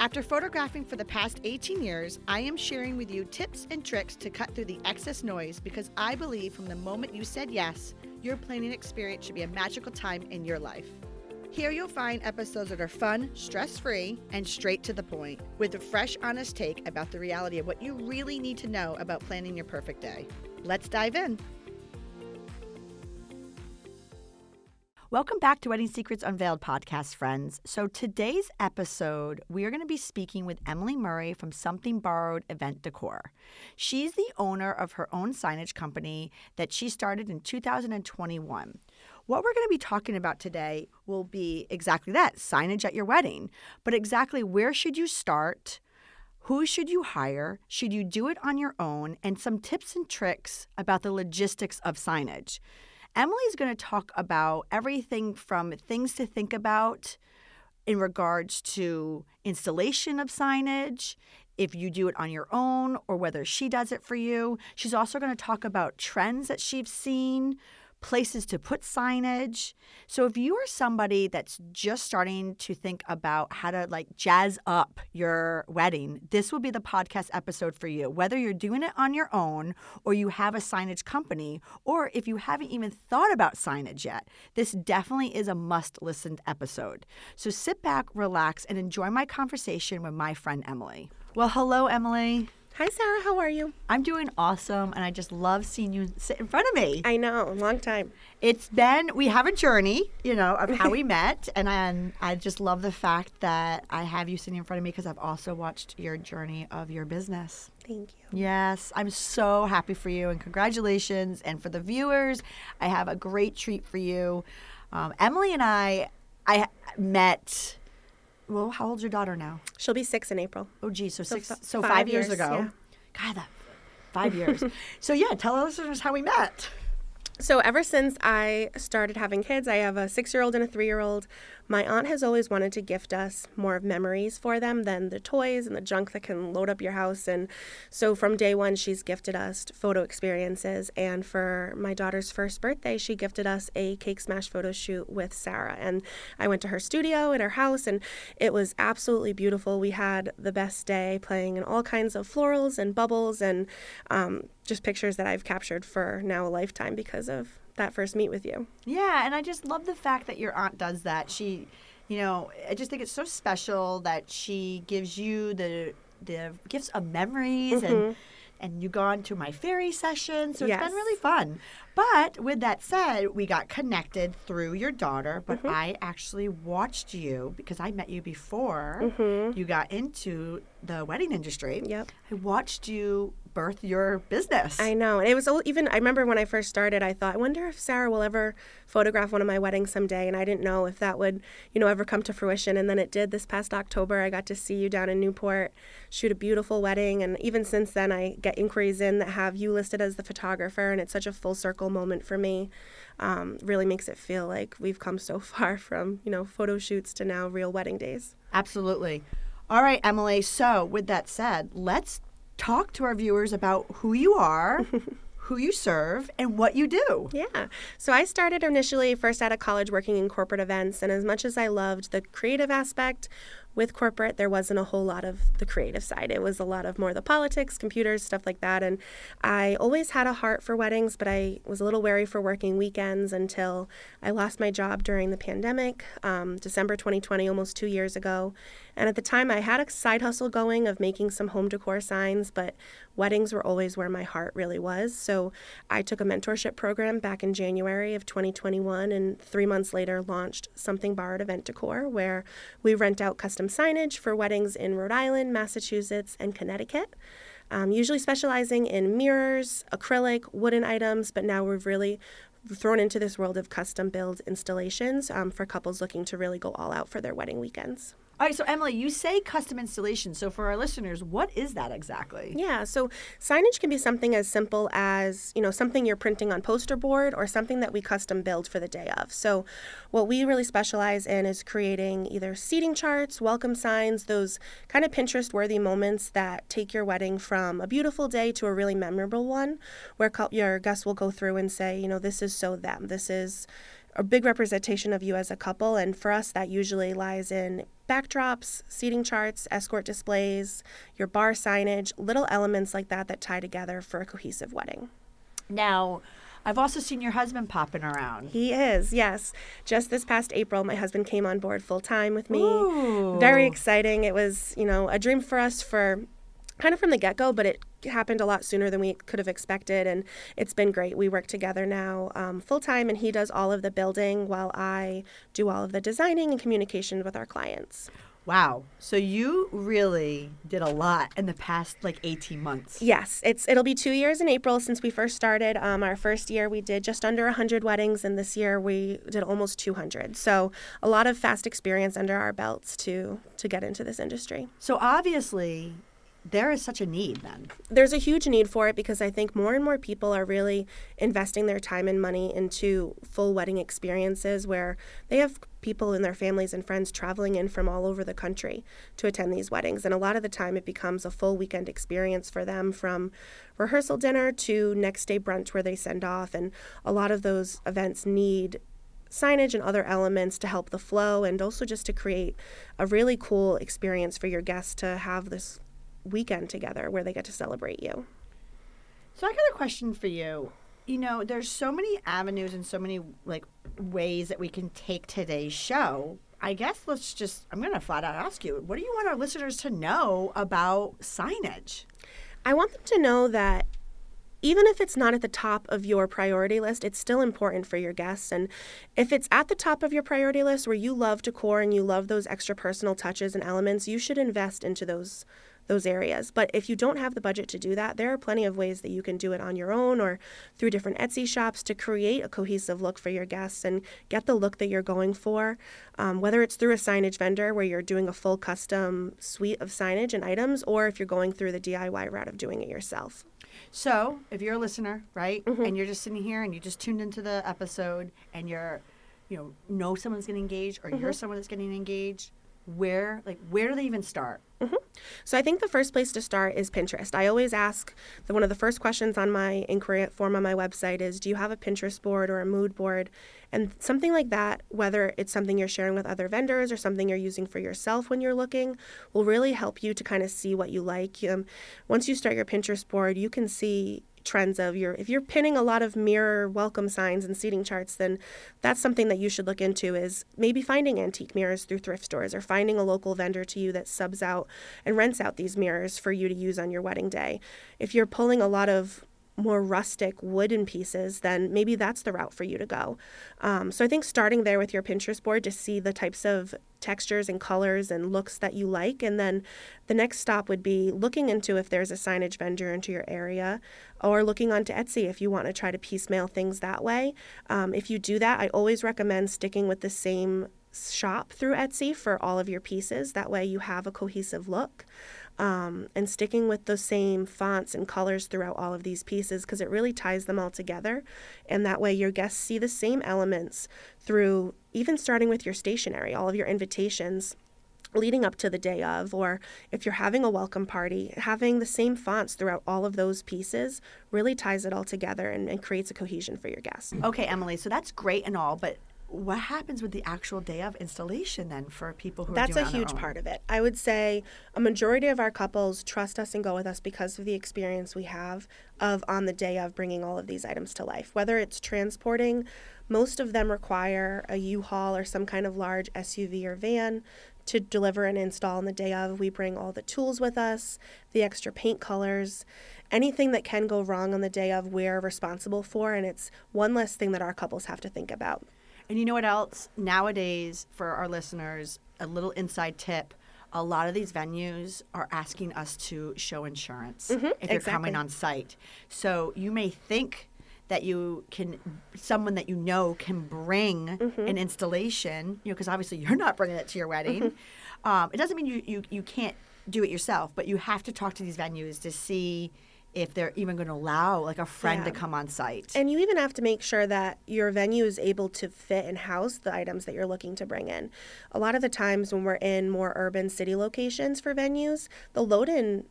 After photographing for the past 18 years, I am sharing with you tips and tricks to cut through the excess noise because I believe from the moment you said yes, your planning experience should be a magical time in your life. Here you'll find episodes that are fun, stress free, and straight to the point, with a fresh, honest take about the reality of what you really need to know about planning your perfect day. Let's dive in. Welcome back to Wedding Secrets Unveiled podcast, friends. So, today's episode, we are going to be speaking with Emily Murray from Something Borrowed Event Decor. She's the owner of her own signage company that she started in 2021. What we're going to be talking about today will be exactly that signage at your wedding, but exactly where should you start? Who should you hire? Should you do it on your own? And some tips and tricks about the logistics of signage. Emily's going to talk about everything from things to think about in regards to installation of signage, if you do it on your own or whether she does it for you. She's also going to talk about trends that she's seen places to put signage. So if you are somebody that's just starting to think about how to like jazz up your wedding, this will be the podcast episode for you. Whether you're doing it on your own or you have a signage company or if you haven't even thought about signage yet, this definitely is a must listen episode. So sit back, relax and enjoy my conversation with my friend Emily. Well, hello Emily. Hi, Sarah. How are you? I'm doing awesome, and I just love seeing you sit in front of me. I know, long time. It's been, we have a journey, you know, of how we met, and I, I just love the fact that I have you sitting in front of me because I've also watched your journey of your business. Thank you. Yes, I'm so happy for you, and congratulations. And for the viewers, I have a great treat for you. Um, Emily and I, I met well, how old's your daughter now? She'll be six in April. Oh, geez. So, so six, f- so five, five years, years, ago. Yeah. God, that five years. so, yeah, tell our listeners how we met. So, ever since I started having kids, I have a six year old and a three year old. My aunt has always wanted to gift us more of memories for them than the toys and the junk that can load up your house. And so from day one, she's gifted us photo experiences. And for my daughter's first birthday, she gifted us a cake smash photo shoot with Sarah. And I went to her studio at her house, and it was absolutely beautiful. We had the best day playing in all kinds of florals and bubbles and um, just pictures that I've captured for now a lifetime because of that first meet with you. Yeah, and I just love the fact that your aunt does that. She, you know, I just think it's so special that she gives you the the gifts of memories mm-hmm. and and you gone to my fairy session. So yes. it's been really fun. But with that said, we got connected through your daughter, but mm-hmm. I actually watched you because I met you before mm-hmm. you got into the wedding industry. Yep. I watched you birth your business. I know. And it was even, I remember when I first started, I thought, I wonder if Sarah will ever photograph one of my weddings someday. And I didn't know if that would, you know, ever come to fruition. And then it did this past October. I got to see you down in Newport shoot a beautiful wedding. And even since then, I get inquiries in that have you listed as the photographer. And it's such a full circle moment for me. Um, really makes it feel like we've come so far from, you know, photo shoots to now real wedding days. Absolutely. All right, Emily. So, with that said, let's talk to our viewers about who you are. who you serve and what you do. Yeah. So I started initially first out of college working in corporate events. And as much as I loved the creative aspect, with corporate, there wasn't a whole lot of the creative side. It was a lot of more the politics, computers, stuff like that. And I always had a heart for weddings, but I was a little wary for working weekends until I lost my job during the pandemic, um, December 2020, almost two years ago. And at the time, I had a side hustle going of making some home decor signs, but weddings were always where my heart really was. So I took a mentorship program back in January of 2021, and three months later launched Something Borrowed Event Decor, where we rent out custom signage for weddings in Rhode Island, Massachusetts, and Connecticut. Um, usually specializing in mirrors, acrylic, wooden items, but now we've really thrown into this world of custom build installations um, for couples looking to really go all out for their wedding weekends. All right, so Emily, you say custom installation. So for our listeners, what is that exactly? Yeah, so signage can be something as simple as, you know, something you're printing on poster board or something that we custom build for the day of. So what we really specialize in is creating either seating charts, welcome signs, those kind of Pinterest worthy moments that take your wedding from a beautiful day to a really memorable one where your guests will go through and say, you know, this is so them. This is a big representation of you as a couple. And for us, that usually lies in backdrops, seating charts, escort displays, your bar signage, little elements like that that tie together for a cohesive wedding. Now, I've also seen your husband popping around. He is, yes. Just this past April, my husband came on board full time with me. Ooh. Very exciting. It was, you know, a dream for us for kind of from the get go, but it happened a lot sooner than we could have expected. And it's been great. We work together now um, full time, and he does all of the building while I do all of the designing and communication with our clients. Wow. So you really did a lot in the past like 18 months. Yes, it's it'll be 2 years in April since we first started. Um, our first year we did just under 100 weddings and this year we did almost 200. So a lot of fast experience under our belts to to get into this industry. So obviously there is such a need then. There's a huge need for it because I think more and more people are really investing their time and money into full wedding experiences where they have people and their families and friends traveling in from all over the country to attend these weddings. And a lot of the time it becomes a full weekend experience for them from rehearsal dinner to next day brunch where they send off. And a lot of those events need signage and other elements to help the flow and also just to create a really cool experience for your guests to have this weekend together where they get to celebrate you. So I got a question for you. You know, there's so many avenues and so many like ways that we can take today's show. I guess let's just I'm going to flat out ask you, what do you want our listeners to know about signage? I want them to know that even if it's not at the top of your priority list, it's still important for your guests. And if it's at the top of your priority list where you love decor and you love those extra personal touches and elements, you should invest into those those areas. But if you don't have the budget to do that, there are plenty of ways that you can do it on your own or through different Etsy shops to create a cohesive look for your guests and get the look that you're going for. Um, whether it's through a signage vendor where you're doing a full custom suite of signage and items, or if you're going through the DIY route of doing it yourself. So, if you're a listener, right, mm-hmm. and you're just sitting here and you just tuned into the episode and you're, you know, know someone's getting engaged or mm-hmm. you're someone that's getting engaged, where, like, where do they even start? Mm-hmm. So I think the first place to start is Pinterest. I always ask that one of the first questions on my inquiry form on my website is, do you have a Pinterest board or a mood board? And something like that, whether it's something you're sharing with other vendors or something you're using for yourself when you're looking, will really help you to kind of see what you like. Um, once you start your Pinterest board, you can see trends of your if you're pinning a lot of mirror welcome signs and seating charts then that's something that you should look into is maybe finding antique mirrors through thrift stores or finding a local vendor to you that subs out and rents out these mirrors for you to use on your wedding day. If you're pulling a lot of more rustic wooden pieces, then maybe that's the route for you to go. Um, so I think starting there with your Pinterest board to see the types of textures and colors and looks that you like. And then the next stop would be looking into if there's a signage vendor into your area or looking onto Etsy if you want to try to piecemeal things that way. Um, if you do that, I always recommend sticking with the same shop through Etsy for all of your pieces. That way you have a cohesive look um, and sticking with the same fonts and colors throughout all of these pieces because it really ties them all together. And that way, your guests see the same elements through even starting with your stationery, all of your invitations leading up to the day of, or if you're having a welcome party, having the same fonts throughout all of those pieces really ties it all together and, and creates a cohesion for your guests. Okay, Emily, so that's great and all, but what happens with the actual day of installation then for people who are in the world? that's a huge part of it. I would say a majority of our couples trust us and go with us because of the experience we have of on the day of bringing all of these items to life. Whether it's transporting most of them require a u-haul or some kind of large suv or van to deliver and install on the day of. We bring all the tools with us the extra paint colors anything that can go wrong on the day of we're responsible for and it's one less thing that our couples have to think about and you know what else? Nowadays, for our listeners, a little inside tip a lot of these venues are asking us to show insurance mm-hmm, if you're coming on site. So you may think that you can someone that you know can bring mm-hmm. an installation you know because obviously you're not bringing it to your wedding mm-hmm. Um, it doesn't mean you, you you can't do it yourself, but you have to talk to these venues to see if they're even going to allow like a friend to come on site. And you even have to make sure that your venue is able to fit and house the items that you're looking to bring in. A lot of the times when we're in more urban city locations for venues, the load in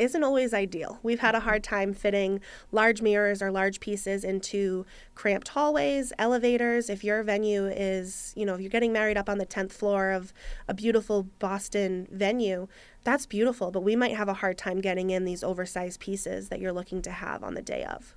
isn't always ideal. We've had a hard time fitting large mirrors or large pieces into cramped hallways, elevators. If your venue is, you know, if you're getting married up on the 10th floor of a beautiful Boston venue, that's beautiful, but we might have a hard time getting in these oversized pieces that you're looking to have on the day of.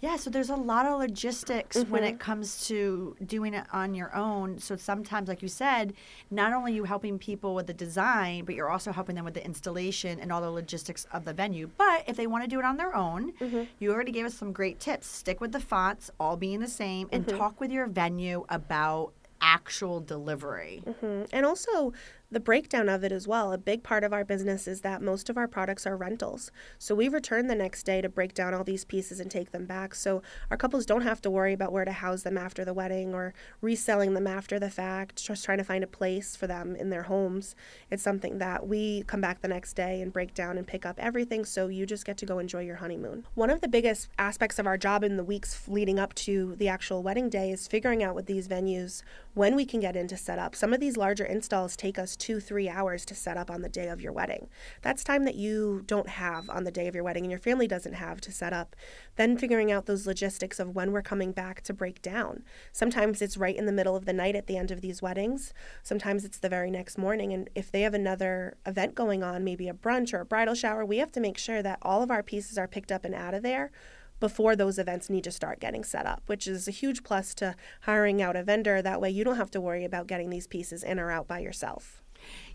Yeah, so there's a lot of logistics when it mm-hmm. comes to doing it on your own. So sometimes, like you said, not only are you helping people with the design, but you're also helping them with the installation and all the logistics of the venue. But if they want to do it on their own, mm-hmm. you already gave us some great tips. Stick with the fonts, all being the same, and mm-hmm. talk with your venue about actual delivery. Mhm. And also the breakdown of it as well. A big part of our business is that most of our products are rentals. So we return the next day to break down all these pieces and take them back. So our couples don't have to worry about where to house them after the wedding or reselling them after the fact, just trying to find a place for them in their homes. It's something that we come back the next day and break down and pick up everything so you just get to go enjoy your honeymoon. One of the biggest aspects of our job in the weeks leading up to the actual wedding day is figuring out with these venues when we can get into setup. Some of these larger installs take us two, three hours to set up on the day of your wedding. That's time that you don't have on the day of your wedding and your family doesn't have to set up. Then figuring out those logistics of when we're coming back to break down. Sometimes it's right in the middle of the night at the end of these weddings. Sometimes it's the very next morning. And if they have another event going on, maybe a brunch or a bridal shower, we have to make sure that all of our pieces are picked up and out of there before those events need to start getting set up, which is a huge plus to hiring out a vendor. That way you don't have to worry about getting these pieces in or out by yourself.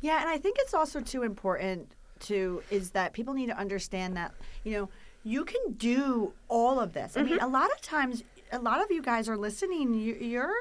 Yeah, and I think it's also too important to is that people need to understand that you know you can do all of this. I mean, mm-hmm. a lot of times, a lot of you guys are listening. You, you're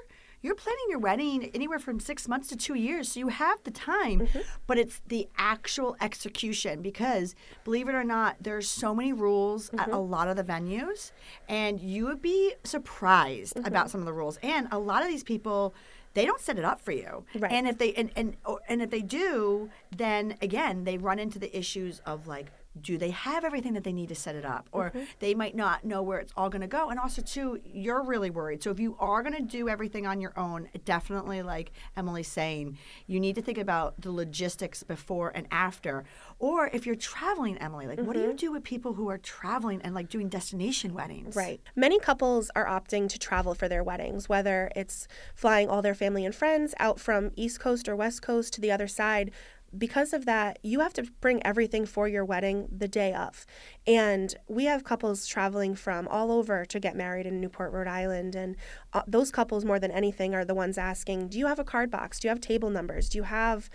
you're planning your wedding anywhere from six months to two years, so you have the time. Mm-hmm. But it's the actual execution because, believe it or not, there's so many rules at mm-hmm. a lot of the venues, and you would be surprised about some of the rules. And a lot of these people they don't set it up for you. Right. And if they and and or, and if they do, then again they run into the issues of like do they have everything that they need to set it up? Or mm-hmm. they might not know where it's all going to go. And also too you're really worried. So if you are going to do everything on your own definitely like emily's saying you need to think about the logistics before and after. Or if you're traveling emily like what do you mm-hmm. do with people who are traveling and like doing destination weddings? Right. Many couples are opting to travel for their weddings, whether it's flying all their family and friends out from East Coast or West Coast to the other side. Because of that, you have to bring everything for your wedding the day of. And we have couples traveling from all over to get married in Newport, Rhode Island. And uh, those couples, more than anything, are the ones asking Do you have a card box? Do you have table numbers? Do you have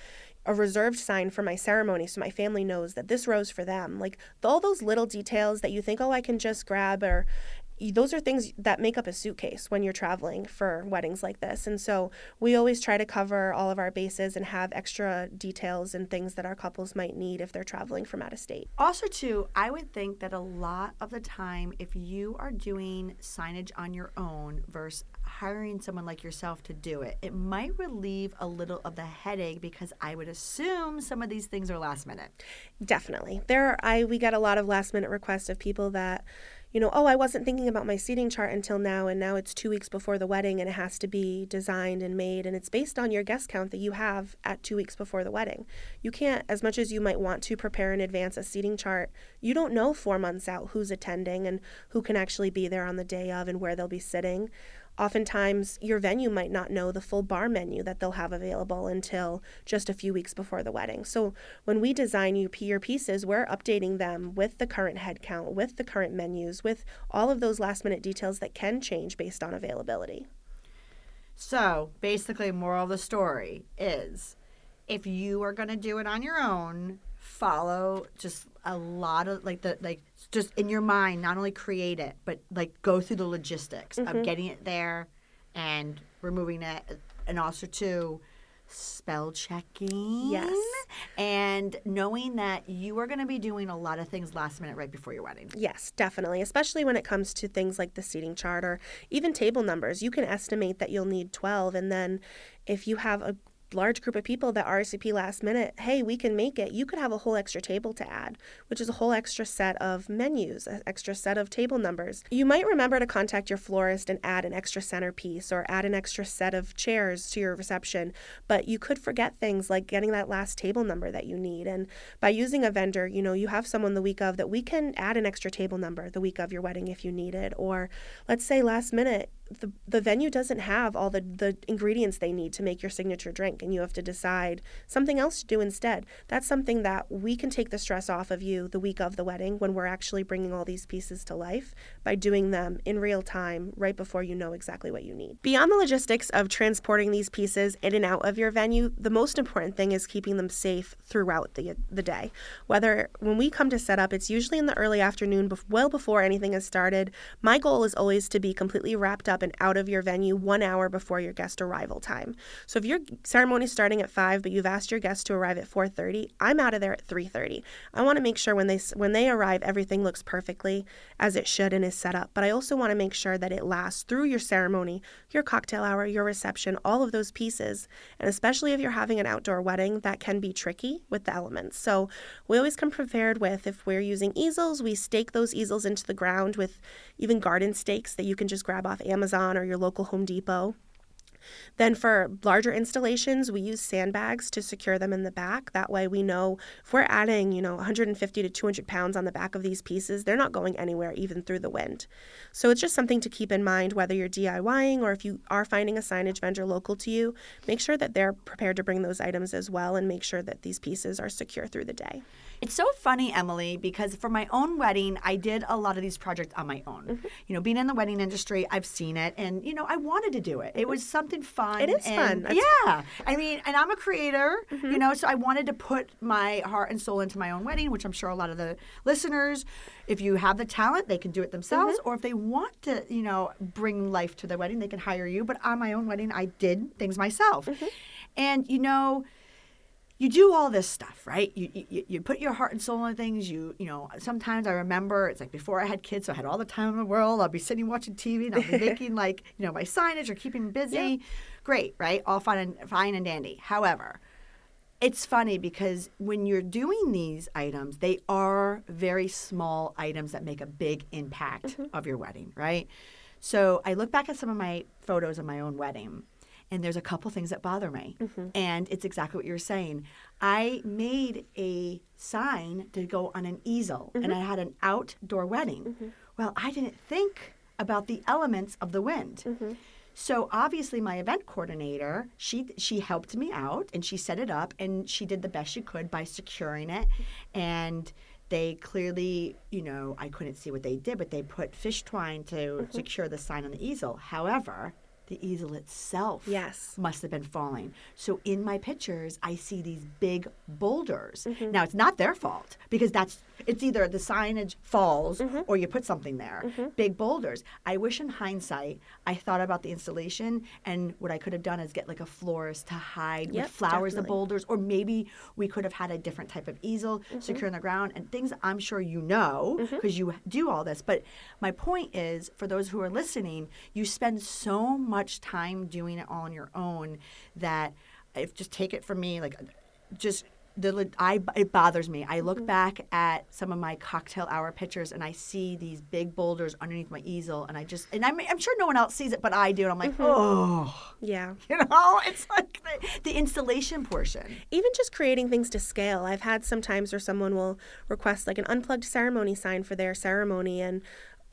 a reserved sign for my ceremony so my family knows that this row's for them. Like all those little details that you think, oh, I can just grab or those are things that make up a suitcase when you're traveling for weddings like this. And so we always try to cover all of our bases and have extra details and things that our couples might need if they're traveling from out of state. Also, too, I would think that a lot of the time, if you are doing signage on your own versus hiring someone like yourself to do it, it might relieve a little of the headache because I would assume some of these things are last minute. Definitely. There are, I we get a lot of last minute requests of people that you know, oh, I wasn't thinking about my seating chart until now, and now it's two weeks before the wedding, and it has to be designed and made, and it's based on your guest count that you have at two weeks before the wedding. You can't, as much as you might want to prepare in advance a seating chart, you don't know four months out who's attending and who can actually be there on the day of and where they'll be sitting. Oftentimes, your venue might not know the full bar menu that they'll have available until just a few weeks before the wedding. So, when we design you your pieces, we're updating them with the current headcount, with the current menus, with all of those last minute details that can change based on availability. So, basically, moral of the story is if you are going to do it on your own, follow just a lot of like the like just in your mind not only create it but like go through the logistics of mm-hmm. getting it there and removing it and also to spell checking Yes. and knowing that you are going to be doing a lot of things last minute right before your wedding Yes, definitely, especially when it comes to things like the seating chart or even table numbers. You can estimate that you'll need 12, and then if you have a large group of people that RSVP last minute, hey, we can make it, you could have a whole extra table to add, which is a whole extra set of menus, an extra set of table numbers. You might remember to contact your florist and add an extra centerpiece or add an extra set of chairs to your reception, but you could forget things like getting that last table number that you need. And by using a vendor, you know, you have someone the week of that we can add an extra table number the week of your wedding if you need it. Or let's say last minute, the, the venue doesn't have all the, the ingredients they need to make your signature drink and you have to decide something else to do instead. That's something that we can take the stress off of you the week of the wedding when we're actually bringing all these pieces to life by doing them in real time right before you know exactly what you need. Beyond the logistics of transporting these pieces in and out of your venue the most important thing is keeping them safe throughout the, the day. Whether when we come to set up it's usually in the early afternoon well before anything has started. My goal is always to be completely wrapped up up and out of your venue one hour before your guest arrival time. So if your ceremony is starting at 5 but you've asked your guests to arrive at 4:30, I'm out of there at 3:30. I want to make sure when they when they arrive everything looks perfectly as it should and is set up, but I also want to make sure that it lasts through your ceremony, your cocktail hour, your reception, all of those pieces. And especially if you're having an outdoor wedding, that can be tricky with the elements. So we always come prepared with if we're using easels, we stake those easels into the ground with even garden stakes that you can just grab off Amazon Amazon or your local Home Depot. Then for larger installations, we use sandbags to secure them in the back. That way we know if we're adding, you know, 150 to 200 pounds on the back of these pieces, they're not going anywhere even through the wind. So it's just something to keep in mind whether you're DIYing or if you are finding a signage vendor local to you, make sure that they're prepared to bring those items as well and make sure that these pieces are secure through the day. It's so funny, Emily, because for my own wedding, I did a lot of these projects on my own. Mm-hmm. You know, being in the wedding industry, I've seen it, and you know, I wanted to do it. It was something fun. It is and, fun. yeah, I mean, and I'm a creator, mm-hmm. you know, so I wanted to put my heart and soul into my own wedding, which I'm sure a lot of the listeners, if you have the talent, they can do it themselves, mm-hmm. or if they want to, you know, bring life to their wedding, they can hire you. But on my own wedding, I did things myself, mm-hmm. and you know you do all this stuff, right? You, you you put your heart and soul in things. You you know sometimes I remember it's like before I had kids, so I had all the time in the world. I'll be sitting watching TV and I'll be making like you know my signage or keeping busy. Yeah. Great, right? All fine and fine and dandy. However, it's funny because when you're doing these items, they are very small items that make a big impact mm-hmm. of your wedding, right? So I look back at some of my photos of my own wedding and there's a couple things that bother me. Mm-hmm. And it's exactly what you're saying. I made a sign to go on an easel, mm-hmm. and I had an outdoor wedding. Mm-hmm. Well, I didn't think about the elements of the wind. Mm-hmm. So obviously, my event coordinator she she helped me out, and she set it up, and she did the best she could by securing it, and they clearly, you know, I couldn't see what they did, but they put fish twine to mm-hmm. secure the sign on the easel. However, the easel itself yes. must have been falling. So in my pictures, I see these big boulders. Mm-hmm. Now it's not their fault because that's it's either the signage falls mm-hmm. or you put something there. Mm-hmm. Big boulders. I wish in hindsight I thought about the installation and what I could have done is get like a florist to hide yep, with flowers definitely. the boulders, or maybe we could have had a different type of easel mm-hmm. secure in the ground and things I'm sure you know because mm-hmm. you do all this. But my point is for those who are listening, you spend so much time doing it all on your own that if just take it from me, like just the I it bothers me. I look mm-hmm. back at some of my cocktail hour pictures and I see these big boulders underneath my easel, and I just and I'm, I'm sure no one else sees it, but I do, and I'm like, mm-hmm. oh, yeah, you know, it's like the, the, installation portion. Even just creating things to scale. I've had some times where someone will request like an unplugged ceremony sign for their ceremony, and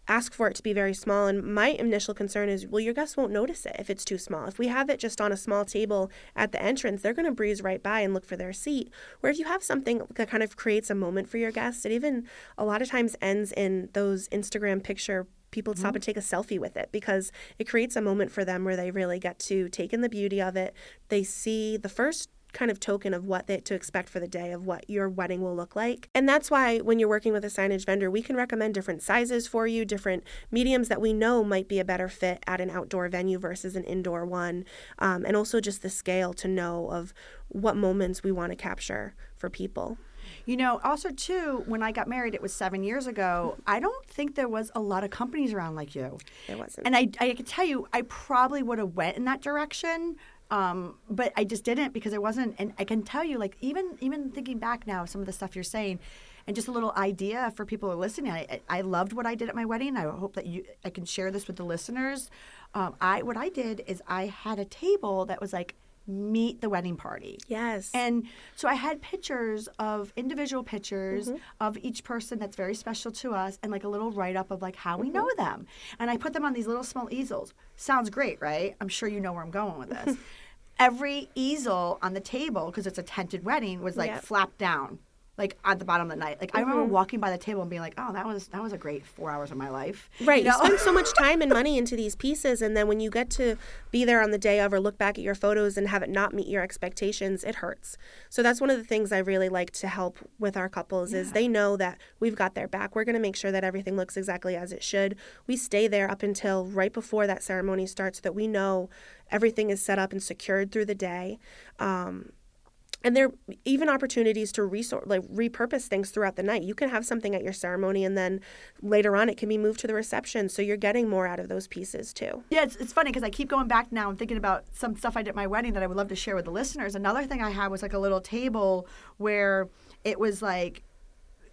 ask for it to be very small. And my initial concern is, well, your guests won't notice it if it's too small. If we have it just on a small table at the entrance, they're going to breeze right by and look for their seat. Where if you have something that kind of creates a moment for your guests, it even a lot of times ends in those Instagram picture people stop mm-hmm. and take a selfie with it because it creates a moment for them where they really get to take in the beauty of it. They see the first kind of token of what they, to expect for the day of what your wedding will look like. And that's why when you're working with a signage vendor, we can recommend different sizes for you, different mediums that we know might be a better fit at an outdoor venue versus an indoor one, um, and also just the scale to know of what moments we want to capture for people. You know, also too, when I got married, it was seven years ago. I don't think there was a lot of companies around like you. There wasn't. And I, I can tell you, I probably would have went in that direction Um, but I just didn't because I wasn't. And I can tell you, like even even thinking back now, some of the stuff you're saying, and just a little idea for people who are listening. I, I loved what I did at my wedding. I hope that you I can share this with the listeners. Um, I what I did is I had a table that was like meet the wedding party. Yes. And so I had pictures of individual pictures Mm-hmm. of each person that's very special to us and like a little write up of like how we Mm-hmm. know them. And I put them on these little small easels. Sounds great, right? I'm sure you know where I'm going with this. Every easel on the table, because it's a tented wedding, was like Yep. flapped down. Like at the bottom of the night, like I remember walking by the table and being like, "Oh, that was that was a great four hours of my life." Right. You, know? spend so much time and money into these pieces, and then when you get to be there on the day of or look back at your photos and have it not meet your expectations, it hurts. So that's one of the things I really like to help with our couples is they know that we've got their back. We're going to make sure that everything looks exactly as it should. We stay there up until right before that ceremony starts, so that we know everything is set up and secured through the day. Um, and there are even opportunities to resort like repurpose things throughout the night. You can have something at your ceremony and then later on it can be moved to the reception. So you're getting more out of those pieces too. Yeah, it's, it's funny because I keep going back now and thinking about some stuff I did at my wedding that I would love to share with the listeners. Another thing I had was like a little table where it was like,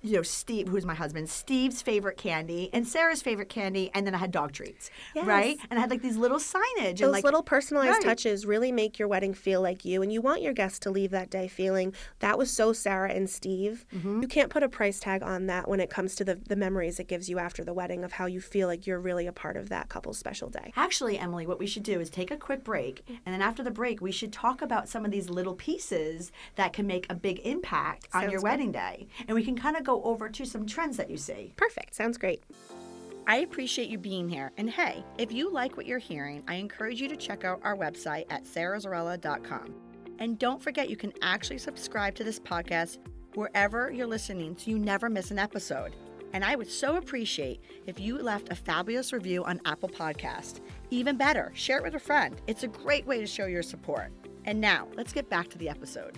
you know, Steve, who's my husband, Steve's favorite candy and Sarah's favorite candy, and then I had dog treats, right? And I had like these little signage and Those like little personalized Right. touches really make your wedding feel like you, and you want your guests to leave that day feeling that was so Sarah and Steve. Mm-hmm. You can't put a price tag on that when it comes to the, the memories it gives you after the wedding of how you feel like you're really a part of that couple's special day. Actually, Emily, what we should do is take a quick break, and then after the break, we should talk about some of these little pieces that can make a big impact on your good. wedding day. And we can kind of go over to some trends that you see. Perfect. Sounds great. I appreciate you being here. And hey, if you like what you're hearing, I encourage you to check out our website at sarahzarella.com. And don't forget, you can actually subscribe to this podcast wherever you're listening so you never miss an episode. And I would so appreciate if you left a fabulous review on Apple Podcast. Even better, share it with a friend. It's a great way to show your support. And now, let's get back to the episode.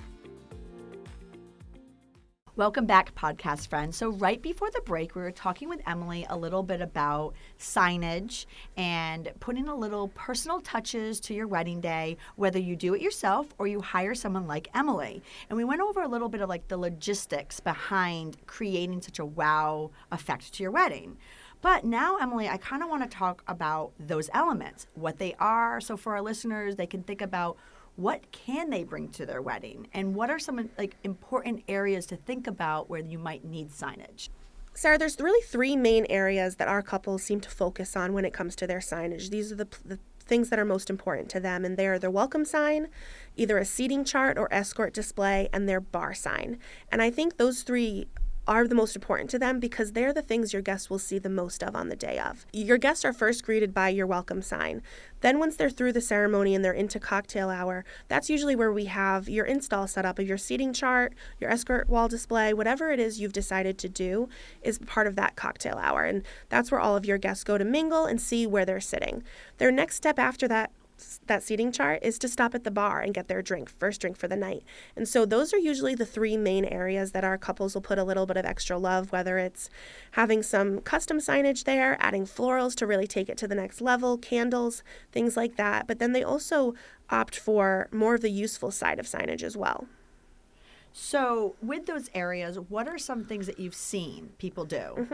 Welcome back, podcast friends. So, right before the break, we were talking with Emily a little bit about signage and putting a little personal touches to your wedding day, whether you do it yourself or you hire someone like Emily. And we went over a little bit of like the logistics behind creating such a wow effect to your wedding. But now, Emily, I kind of want to talk about those elements, what they are. So, for our listeners, they can think about what can they bring to their wedding and what are some like important areas to think about where you might need signage Sarah, there's really three main areas that our couples seem to focus on when it comes to their signage. These are the, the things that are most important to them, and they're their welcome sign, either a seating chart or escort display, and their bar sign. And I think those three are the most important to them because they're the things your guests will see the most of on the day of. Your guests are first greeted by your welcome sign. Then, once they're through the ceremony and they're into cocktail hour, that's usually where we have your install set up of your seating chart, your escort wall display, whatever it is you've decided to do is part of that cocktail hour. And that's where all of your guests go to mingle and see where they're sitting. Their next step after that that seating chart is to stop at the bar and get their drink, first drink for the night. And so those are usually the three main areas that our couples will put a little bit of extra love, whether it's having some custom signage there, adding florals to really take it to the next level, candles, things like that. But then they also opt for more of the useful side of signage as well. So with those areas what are some things that you've seen people do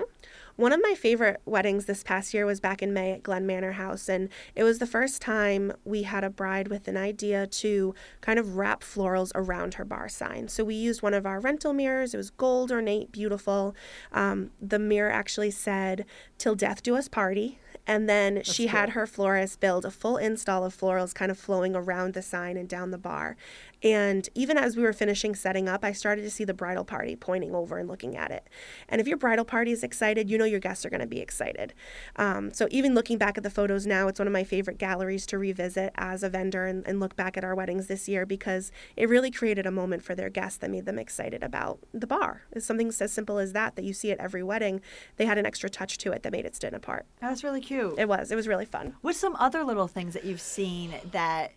One of my favorite weddings this past year was back in May at Glen Manor House, and it was the first time we had a bride with an idea to kind of wrap florals around her bar sign. So we used one of our rental mirrors. It was gold, ornate, beautiful. Um, the mirror actually said, Till death do us party. And then she had her florist build a full install of florals kind of flowing around the sign and down the bar. And even as we were finishing setting up, I started to see the bridal party pointing over and looking at it. And if your bridal party is excited, you know your guests are going to be excited. Um, so even looking back at the photos now, it's one of my favorite galleries to revisit as a vendor and, and look back at our weddings this year because it really created a moment for their guests that made them excited about the bar. It's something as simple as that that you see at every wedding. They had an extra touch to it that made it stand apart. that's really cute It was. It was really fun. what's some other little things that you've seen that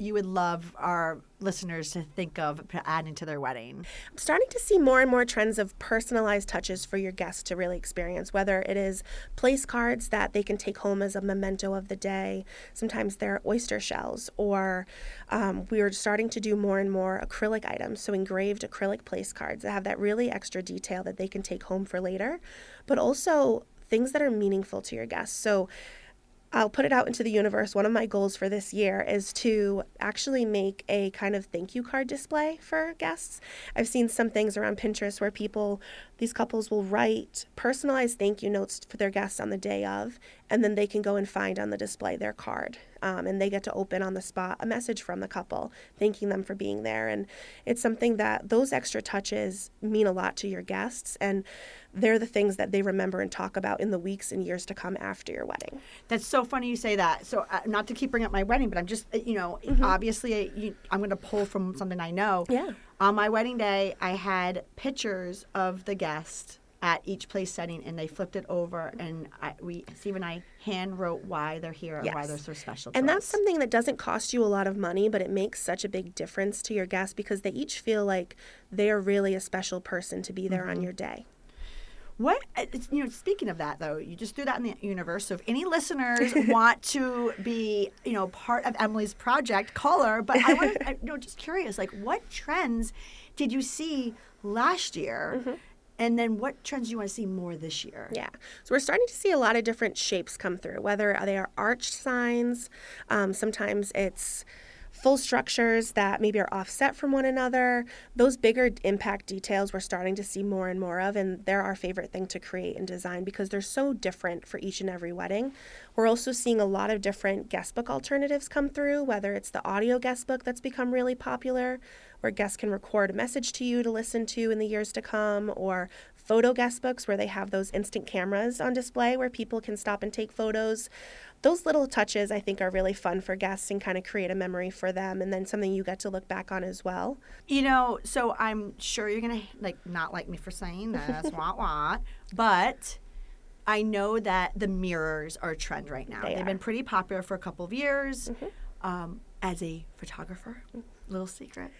you would love our listeners to think of adding to their wedding? I'm starting to see more and more trends of personalized touches for your guests to really experience, whether it is place cards that they can take home as a memento of the day. Sometimes they're oyster shells, or um, we are starting to do more and more acrylic items, so engraved acrylic place cards that have that really extra detail that they can take home for later, but also things that are meaningful to your guests. So I'll put it out into the universe. One of my goals for this year is to actually make a kind of thank you card display for guests. I've seen some things around Pinterest where people, these couples will write personalized thank you notes for their guests on the day of, and then they can go and find on the display their card. Um, and they get to open on the spot a message from the couple thanking them for being there. And it's something that those extra touches mean a lot to your guests. And they're the things that they remember and talk about in the weeks and years to come after your wedding. That's so funny you say that. So, uh, not to keep bringing up my wedding, but I'm just, uh, you know, mm-hmm. obviously you, I'm going to pull from something I know. Yeah. On my wedding day, I had pictures of the guest at each place setting and they flipped it over and I, we Steve and I hand wrote why they're here yes. and why they're so special and that's us. something that doesn't cost you a lot of money but it makes such a big difference to your guests because they each feel like they are really a special person to be there mm-hmm. on your day what uh, you know? Speaking of that, though, you just threw that in the universe. So if any listeners want to be, you know, part of Emily's project, call her. But I want, you know, just curious, like, what trends did you see last year? Mm-hmm. And then what trends do you want to see more this year? Yeah. So we're starting to see a lot of different shapes come through, whether they are arched signs, um, sometimes it's full structures that maybe are offset from one another. Those bigger impact details we're starting to see more and more of, and they're our favorite thing to create and design because they're so different for each and every wedding. We're also seeing a lot of different guest book alternatives come through, whether it's the audio guest book that's become really popular, where guests can record a message to you to listen to in the years to come, or photo guest books where they have those instant cameras on display where people can stop and take photos those little touches I think are really fun for guests and kind of create a memory for them and then something you get to look back on as well. You know, so I'm sure you're going to like not like me for saying this, wah wah, but I know that the mirrors are a trend right now. They have been pretty popular for a couple of years. Mm-hmm. Um, as a photographer, little secret,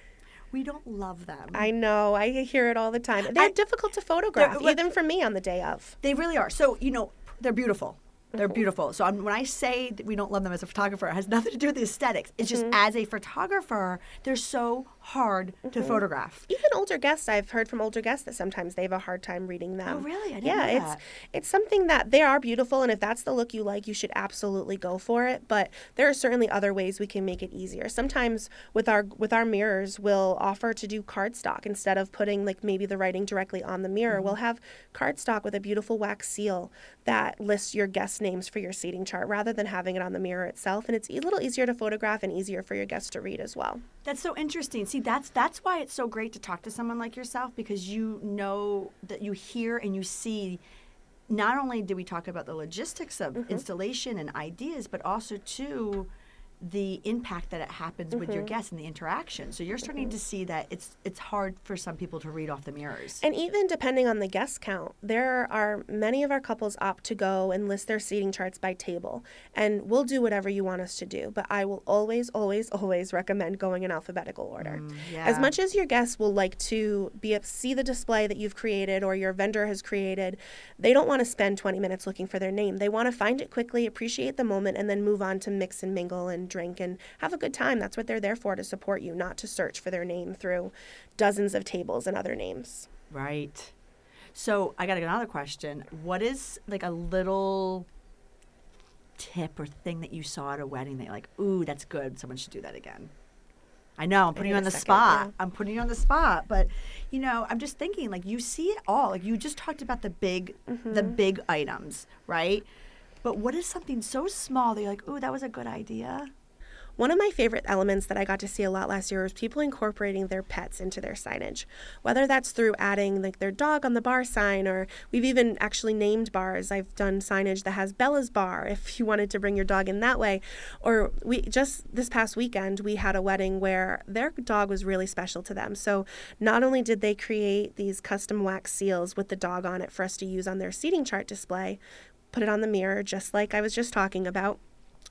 we don't love them. I know. I hear it all the time. They're I, difficult to photograph, even for me on the day of. They really are. So, you know, they're beautiful. They're mm-hmm. beautiful. So I'm, when I say that we don't love them as a photographer, it has nothing to do with the aesthetics. It's mm-hmm. just as a photographer, they're so hard mm-hmm. to photograph. Even older guests, I've heard from older guests that sometimes they have a hard time reading them. Oh, really? I don't know. Yeah, it's it's something that they are beautiful, and if that's the look you like, you should absolutely go for it. But there are certainly other ways we can make it easier. Sometimes with our with our mirrors, we'll offer to do cardstock instead of putting like maybe the writing directly on the mirror. Mm-hmm. We'll have cardstock with a beautiful wax seal that lists your guest names for your seating chart rather than having it on the mirror itself, and it's a little easier to photograph and easier for your guests to read as well. That's so interesting. See, that's that's why it's so great to talk to someone like yourself because you know that you hear and you see not only do we talk about the logistics of mm-hmm. installation and ideas, but also too the impact that it happens mm-hmm. with your mm-hmm. guests and the interaction. So you're starting mm-hmm. to see that it's it's hard for some people to read off the mirrors. And even depending on the guest count, there are many of our couples opt to go and list their seating charts by table. And we'll do whatever you want us to do, but I will always always always recommend going in alphabetical order. Mm, yeah. As much as your guests will like to be see the display that you've created or your vendor has created, they don't want to spend 20 minutes looking for their name. They want to find it quickly, appreciate the moment and then move on to mix and mingle and drink and have a good time. That's what they're there for to support you, not to search for their name through dozens of tables and other names. Right. So I got another question. What is like a little tip or thing that you saw at a wedding that you're like, ooh, that's good. Someone should do that again? I know I'm putting you on the second, spot. Yeah. I'm putting you on the spot, but you know, I'm just thinking like you see it all. Like you just talked about the big, mm-hmm. the big items, right? But what is something so small that you're like, ooh, that was a good idea? One of my favorite elements that I got to see a lot last year was people incorporating their pets into their signage, whether that's through adding like their dog on the bar sign, or we've even actually named bars. I've done signage that has Bella's Bar if you wanted to bring your dog in that way, or we just this past weekend we had a wedding where their dog was really special to them. So not only did they create these custom wax seals with the dog on it for us to use on their seating chart display, put it on the mirror just like I was just talking about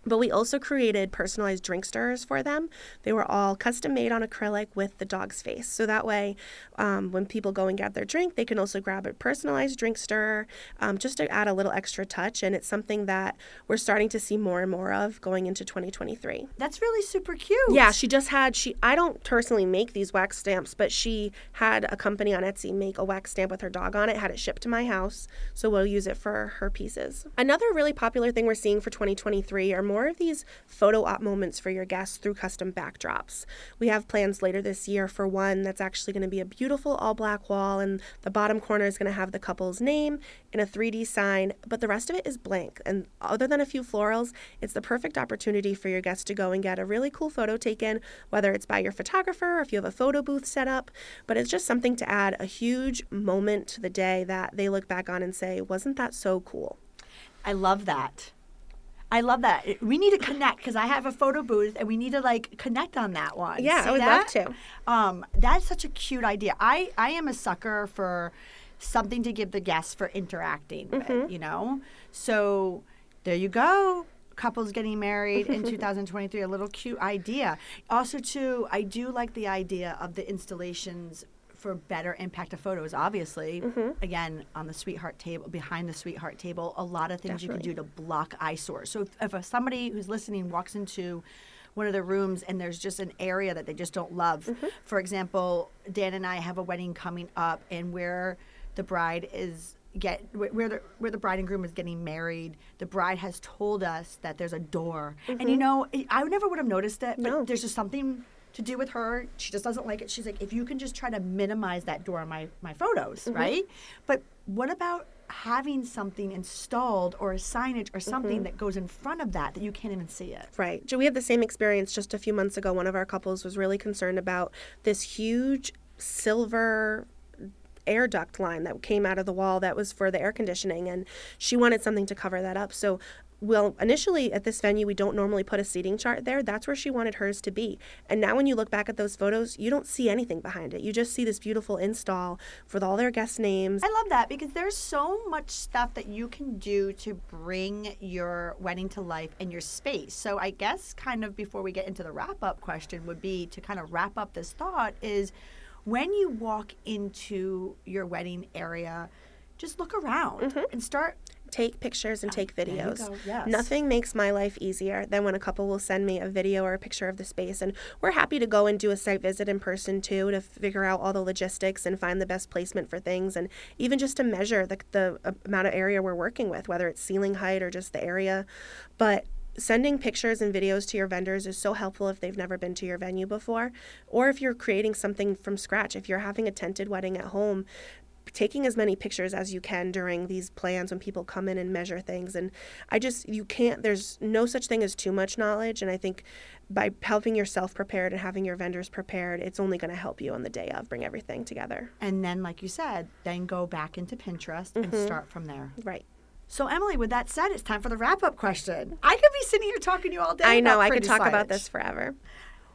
But we also created personalized drink stirrers for them. They were all custom made on acrylic with the dog's face. So that way, um, when people go and get their drink, they can also grab a personalized drink stirrer um, just to add a little extra touch. And it's something that we're starting to see more and more of going into 2023. That's really super cute. Yeah, she just had she I don't personally make these wax stamps, but she had a company on Etsy make a wax stamp with her dog on it, had it shipped to my house, so we'll use it for her pieces. Another really popular thing we're seeing for 2023 are more of these photo op moments for your guests through custom backdrops. We have plans later this year for one that's actually going to be a beautiful all black wall and the bottom corner is going to have the couple's name in a 3D sign, but the rest of it is blank. And other than a few florals, it's the perfect opportunity for your guests to go and get a really cool photo taken, whether it's by your photographer or if you have a photo booth set up. But it's just something to add a huge moment to the day that they look back on and say, wasn't that so cool? I love that. I love that. We need to connect because I have a photo booth and we need to like connect on that one. Yeah, See I would that? love to. Um, that's such a cute idea. I I am a sucker for something to give the guests for interacting Mm-hmm. with, you know? So there you go. Couples getting married in 2023, a little cute idea. Also, too, I do like the idea of the installations for better impact of photos. Obviously, Mm-hmm. again, on the sweetheart table, behind the sweetheart table, a lot of things you can do to block eyesores. So if, if somebody who's listening walks into one of the rooms and there's just an area that they just don't love. Mm-hmm. For example, Dan and I have a wedding coming up, and where the bride is get where the where the bride and groom is getting married, the bride has told us that there's a door, and you know I- never would have noticed it, but Mm-hmm. No. there's just something to do with her. She just doesn't like it. She's like, if you can just try to minimize that door on my my photos, Mm-hmm. right? But what about having something installed or a signage or something Mm-hmm. that goes in front of that that you can't even see it? Right. So we had the same experience just a few months ago. One of our couples was really concerned about this huge silver air duct line that came out of the wall that was for the air conditioning and she wanted something to cover that up. So well, initially at this venue, we don't normally put a seating chart there. That's where she wanted hers to be. And now, when you look back at those photos, you don't see anything behind it. You just see this beautiful install with all their guest names. I love that because there's so much stuff that you can do to bring your wedding to life in your space. So I guess kind of before we get into the wrap up question would be to kind of wrap up this thought is when you walk into your wedding area, just look around mm-hmm. and start take pictures and ah, take there you videos. yes. Nothing makes my life easier than when a couple will send me a video or a picture of the space. And we're happy to go and do a site visit in person too to figure out all the logistics and find the best placement for things. And even just to measure the, the amount of area we're working with, whether it's ceiling height or just the area. But sending pictures and videos to your vendors is so helpful if they've never been to your venue before or if you're creating something from scratch if you're having a tented wedding at home taking as many pictures as you can during these plans when people come in and measure things and i just you can't there's no such thing as too much knowledge and i think by helping yourself prepared and having your vendors prepared it's only going to help you on the day of bring everything together and then like you said, then go back into Pinterest and mm-hmm. start from there. right So Emily, with that said, it's time for the wrap up question. I could be sitting here talking to you all day. i know i could talk about this forever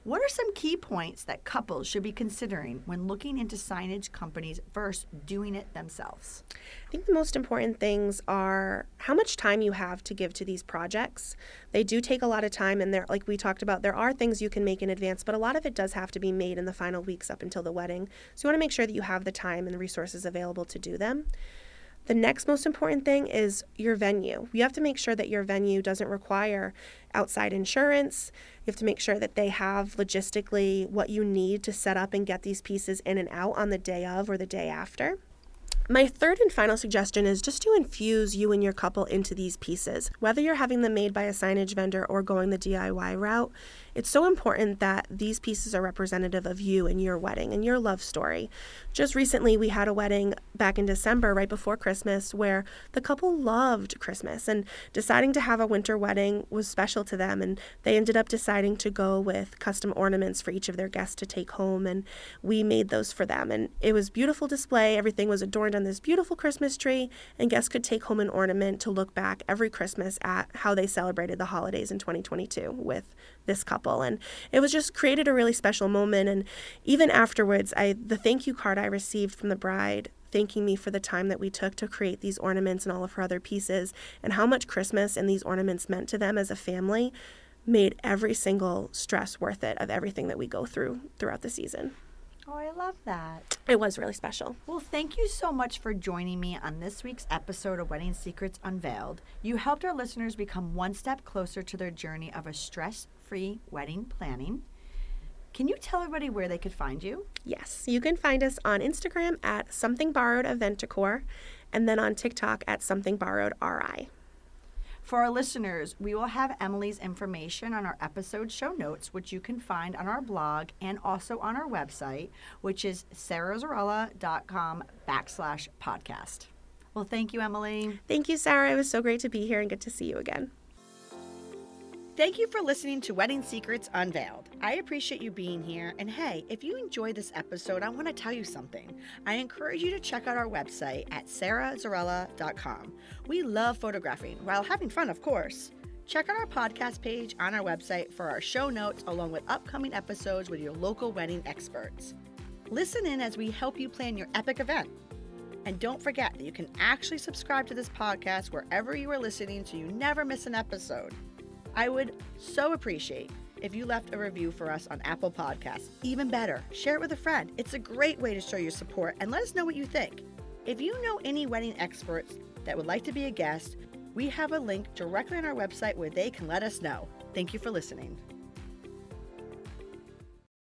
What are some key points that couples should be considering when looking into signage companies versus doing it themselves? I think the most important things are how much time you have to give to these projects. They do take a lot of time, and there, like we talked about, there are things you can make in advance, but a lot of it does have to be made in the final weeks up until the wedding. So you want to make sure that you have the time and the resources available to do them. The next most important thing is your venue. You have to make sure that your venue doesn't require outside insurance. You have to make sure that they have logistically what you need to set up and get these pieces in and out on the day of or the day after. My third and final suggestion is just to infuse you and your couple into these pieces. Whether you're having them made by a signage vendor or going the DIY route, it's so important that these pieces are representative of you and your wedding and your love story. Just recently, we had a wedding back in December, right before Christmas, where the couple loved Christmas and deciding to have a winter wedding was special to them. And they ended up deciding to go with custom ornaments for each of their guests to take home. And we made those for them. And it was beautiful display. Everything was adorned on this beautiful Christmas tree. And guests could take home an ornament to look back every Christmas at how they celebrated the holidays in 2022 with this couple. And it was just created a really special moment. And even afterwards, I the thank you card I received from the bride thanking me for the time that we took to create these ornaments and all of her other pieces, and how much Christmas and these ornaments meant to them as a family made every single stress worth it of everything that we go through throughout the season. Oh, I love that. It was really special. Well, thank you so much for joining me on this week's episode of Wedding Secrets Unveiled. You helped our listeners become one step closer to their journey of a stress free wedding planning. Can you tell everybody where they could find you? Yes, you can find us on Instagram at Something Borrowed Event Decor and then on TikTok at Something Borrowed RI. For our listeners, we will have Emily's information on our episode show notes, which you can find on our blog and also on our website, which is sarahzarella.com backslash podcast. Well, thank you, Emily. Thank you, Sarah. It was so great to be here and good to see you again. Thank you for listening to Wedding Secrets Unveiled. I appreciate you being here. And hey, if you enjoyed this episode, I want to tell you something. I encourage you to check out our website at sarahzarella.com. We love photographing while having fun, of course. Check out our podcast page on our website for our show notes along with upcoming episodes with your local wedding experts. Listen in as we help you plan your epic event. And don't forget that you can actually subscribe to this podcast wherever you are listening so you never miss an episode. I would so appreciate if you left a review for us on Apple Podcasts. Even better, share it with a friend. It's a great way to show your support and let us know what you think. If you know any wedding experts that would like to be a guest, we have a link directly on our website where they can let us know. Thank you for listening.